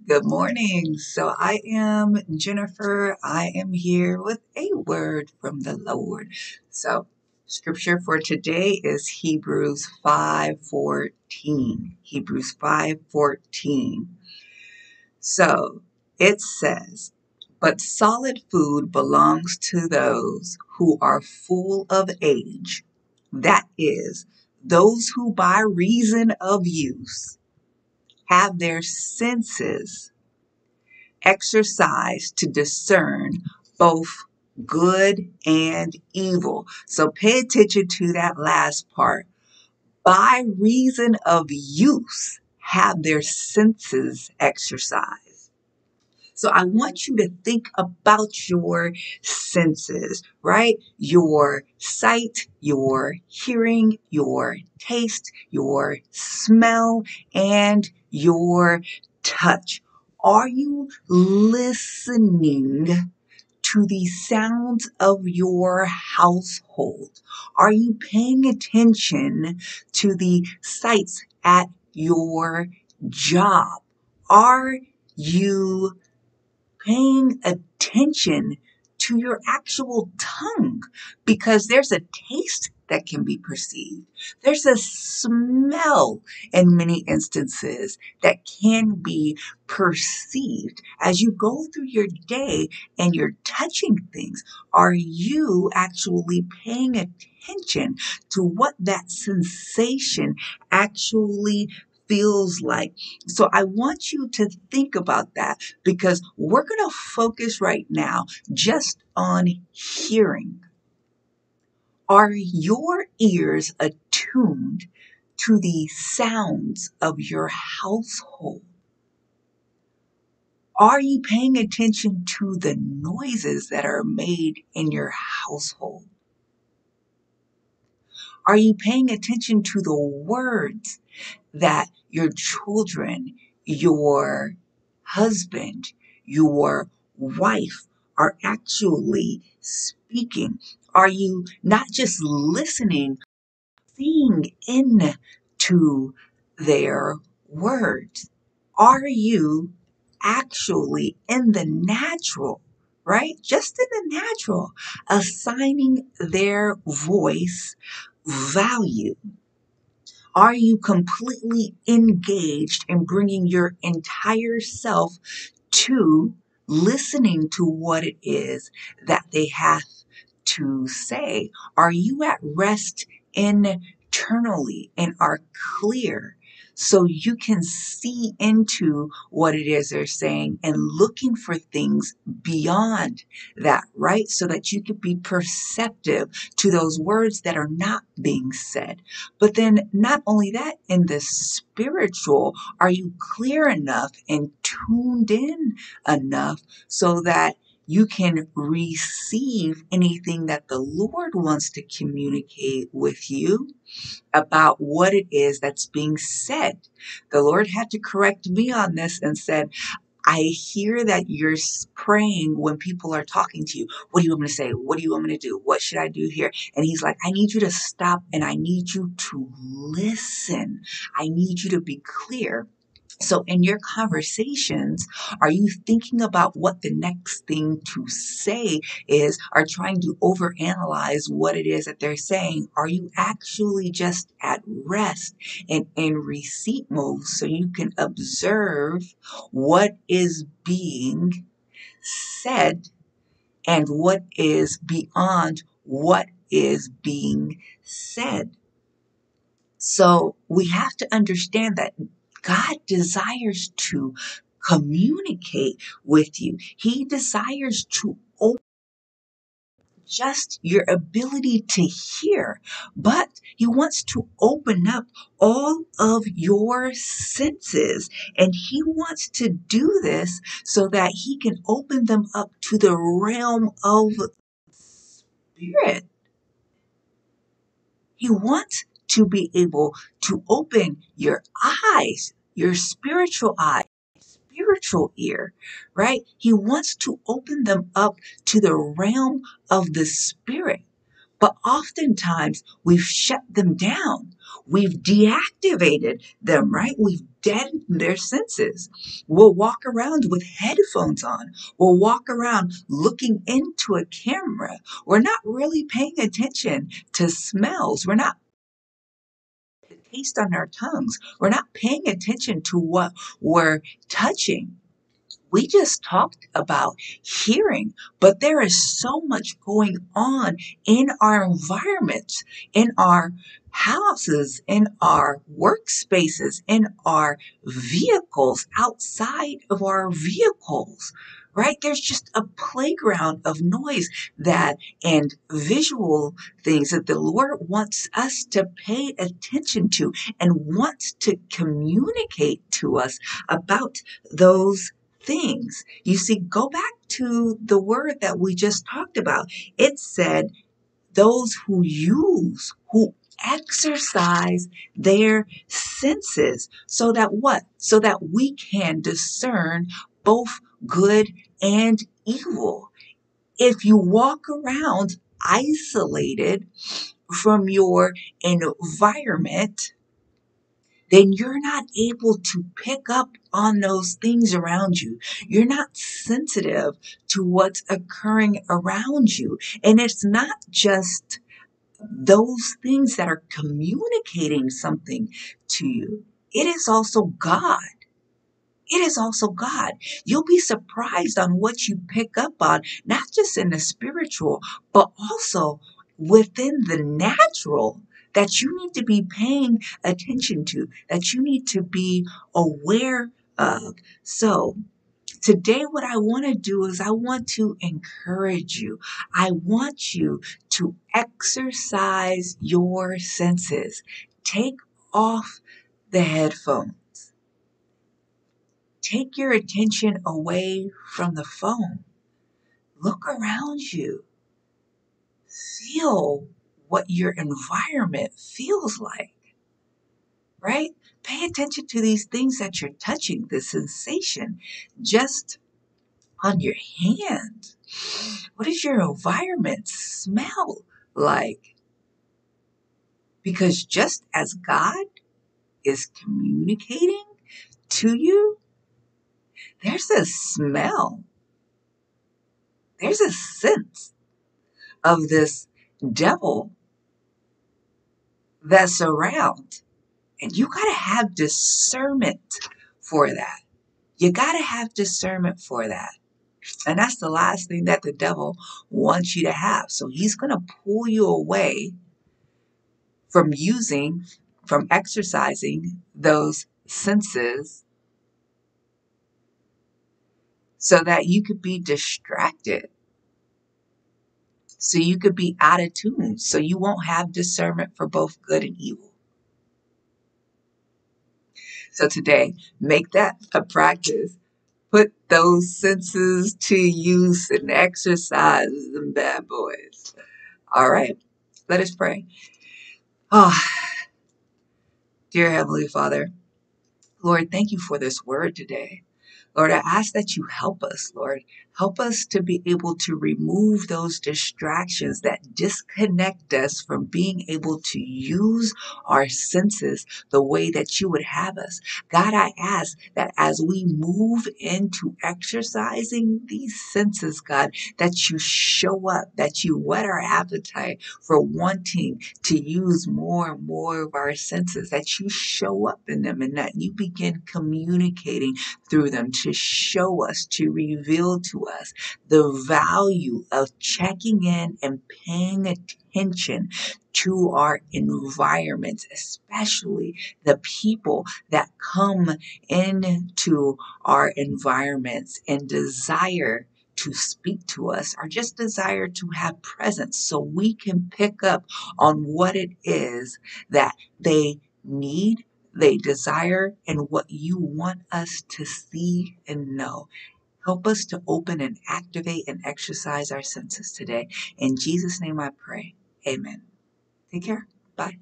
Good morning. So I am Jennifer. I am here with a word from the Lord. So scripture for today is Hebrews 5:14. Hebrews 5:14. So it says, "But solid food belongs to those who are full of age, that is, those who by reason of use have their senses exercised to discern both good and evil. So pay attention to that last part. By reason of use, have their senses exercised. So I want you to think about your senses, right? Your sight, your hearing, your taste, your smell, and your touch. Are you listening to the sounds of your household? Are you paying attention to the sights at your job? Are you paying attention to your actual tongue because there's a taste that can be perceived. There's a smell in many instances that can be perceived. As you go through your day and you're touching things, are you actually paying attention to what that sensation actually feels like. So I want you to think about that because we're going to focus right now just on hearing. Are your ears attuned to the sounds of your household? Are you paying attention to the noises that are made in your household? Are you paying attention to the words that your children, your husband, your wife are actually speaking? Are you not just listening, seeing into their words? Are you actually in the natural, right? Just in the natural, assigning their voice value? Are you completely engaged in bringing your entire self to listening to what it is that they have to say? Are you at rest internally and are clear so you can see into what it is they're saying and looking for things beyond that, right? So that you can be perceptive to those words that are not being said. But then, not only that, in the spiritual, are you clear enough and tuned in enough so that you can receive anything that the Lord wants to communicate with you about what it is that's being said. The Lord had to correct me on this and said, I hear that you're praying when people are talking to you. What do you want me to say? What do you want me to do? What should I do here? And he's like, I need you to stop and I need you to listen. I need you to be clear so, in your conversations, are you thinking about what the next thing to say is, are trying to overanalyze what it is that they're saying? Are you actually just at rest and in receipt mode so you can observe what is being said and what is beyond what is being said? So, we have to understand that God desires to communicate with you. He desires to open just your ability to hear, but he wants to open up all of your senses. And he wants to do this so that he can open them up to the realm of spirit. He wants to be able to open your eyes, your spiritual eye, spiritual ear, right? He wants to open them up to the realm of the spirit. But oftentimes we've shut them down. we've deactivated them, right? We've deadened their senses. We'll walk around with headphones on. We'll walk around looking into a camera. We're not really paying attention to smells. We're not taste on our tongues. We're not paying attention to what we're touching we just talked about hearing, but there is so much going on in our environments, in our houses, in our workspaces, in our vehicles, outside of our vehicles right? There's just a playground of noise that and visual things that the Lord wants us to pay attention to and wants to communicate to us about those things. You see, go back to the word that we just talked about. It said, those who use, who exercise their senses so that what? So that we can discern both good and evil. If you walk around isolated from your environment, then you're not able to pick up on those things around you. You're not sensitive to what's occurring around you. And it's not just those things that are communicating something to you, it is also God. It is also God. You'll be surprised on what you pick up on, not just in the spiritual, but also within the natural that you need to be paying attention to, that you need to be aware of. So, Today, what I want to do is I want to encourage you. I want you to exercise your senses. Take off the headphones. Take your attention away from the phone. Look around you. Feel what your environment feels like, right? Pay attention to these things that you're touching, the sensation just on your hand. What does your environment smell like? Because just as God is communicating to you, there's a smell, there's a sense of this devil that's around. And you got to have discernment for that. You got to have discernment for that. And that's the last thing that the devil wants you to have. So he's going to pull you away from using, from exercising those senses so that you could be distracted so you could be out of tune, so you won't have discernment for both good and evil. So today, make that a practice. Put those senses to use and exercise them bad boys. All right, let us pray. Oh, dear Heavenly Father, Lord, thank you for this word today. Lord, I ask that you help us, Lord. Help us to be able to remove those distractions that disconnect us from being able to use our senses the way that you would have us. God, I ask that as we move into exercising these senses, God, that you show up, that you whet our appetite for wanting to use more and more of our senses, that you show up in them and that you begin communicating through them to show us, to reveal to us the value of checking in and paying attention to our environments, especially the people that come into our environments and desire to speak to us or just desire to have presence so we can pick up on what it is that they need they desire and what you want us to see and know. Help us to open and activate and exercise our senses today. In Jesus' name I pray. Amen. Take care. Bye.